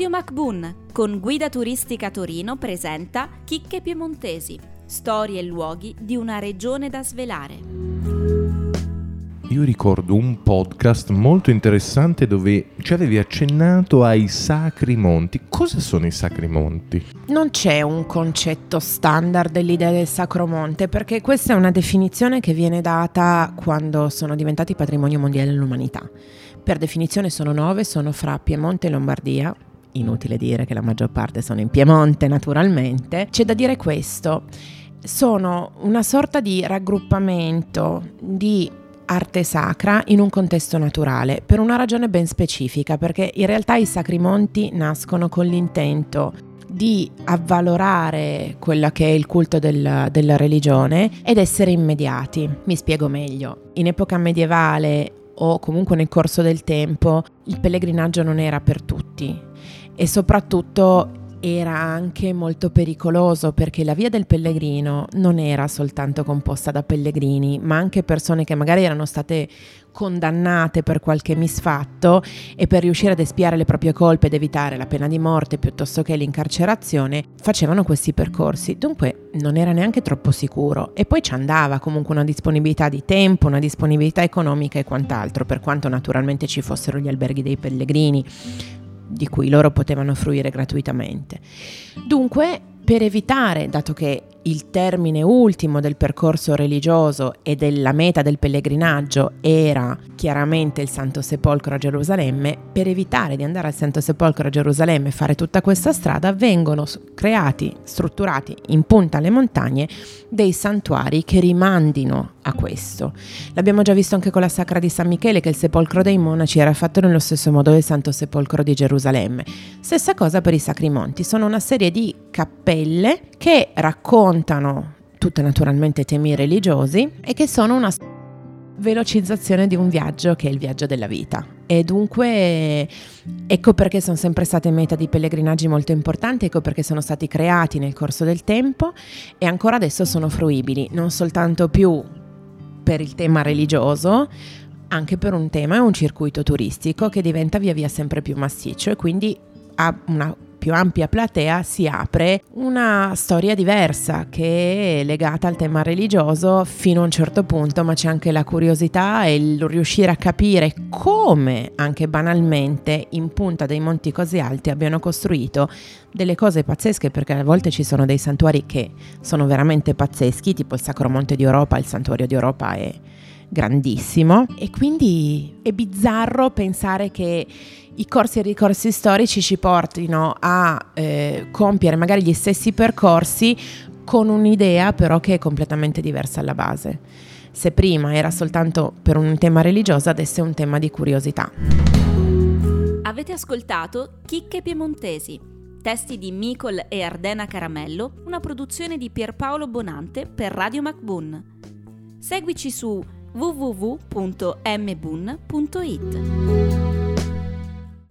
Radio MacBoon con Guida Turistica Torino presenta Chicche Piemontesi, storie e luoghi di una regione da svelare. Io ricordo un podcast molto interessante dove ci avevi accennato ai Sacri Monti. Cosa sono i Sacri Monti? Non c'è un concetto standard dell'idea del Sacro Monte perché questa è una definizione che viene data quando sono diventati patrimonio mondiale dell'umanità. Per definizione sono nove, sono fra Piemonte e Lombardia. Inutile dire che la maggior parte sono in Piemonte, naturalmente. C'è da dire questo. Sono una sorta di raggruppamento di arte sacra in un contesto naturale, per una ragione ben specifica, perché in realtà i sacri monti nascono con l'intento di avvalorare quello che è il culto del, della religione ed essere immediati. Mi spiego meglio. In epoca medievale o comunque nel corso del tempo il pellegrinaggio non era per tutti e soprattutto era anche molto pericoloso perché la via del pellegrino non era soltanto composta da pellegrini, ma anche persone che magari erano state condannate per qualche misfatto e per riuscire ad espiare le proprie colpe ed evitare la pena di morte piuttosto che l'incarcerazione, facevano questi percorsi. Dunque non era neanche troppo sicuro. E poi ci andava comunque una disponibilità di tempo, una disponibilità economica e quant'altro, per quanto naturalmente ci fossero gli alberghi dei pellegrini di cui loro potevano fruire gratuitamente. Dunque, per evitare, dato che il termine ultimo del percorso religioso e della meta del pellegrinaggio era chiaramente il Santo Sepolcro a Gerusalemme, per evitare di andare al Santo Sepolcro a Gerusalemme e fare tutta questa strada, vengono creati, strutturati in punta alle montagne dei santuari che rimandino a questo. L'abbiamo già visto anche con la Sacra di San Michele che il sepolcro dei monaci era fatto nello stesso modo del Santo Sepolcro di Gerusalemme. Stessa cosa per i Sacri Monti, sono una serie di cappelle che raccontano tutte naturalmente temi religiosi e che sono una velocizzazione di un viaggio che è il viaggio della vita. E dunque ecco perché sono sempre state meta di pellegrinaggi molto importanti, ecco perché sono stati creati nel corso del tempo e ancora adesso sono fruibili, non soltanto più per il tema religioso, anche per un tema e un circuito turistico che diventa via via sempre più massiccio e quindi ha una più ampia platea si apre una storia diversa che è legata al tema religioso fino a un certo punto, ma c'è anche la curiosità e il riuscire a capire come anche banalmente in punta dei monti così alti abbiano costruito delle cose pazzesche perché a volte ci sono dei santuari che sono veramente pazzeschi, tipo il Sacro Monte di Europa, il santuario di Europa è grandissimo. E quindi è bizzarro pensare che i corsi e ricorsi storici ci portino a eh, compiere magari gli stessi percorsi con un'idea però che è completamente diversa alla base. Se prima era soltanto per un tema religioso, adesso è un tema di curiosità. Avete ascoltato Chicche Piemontesi, testi di Micol e Ardena Caramello, una produzione di Pierpaolo Bonante per Radio MacBoon. Seguici su www.mbun.it.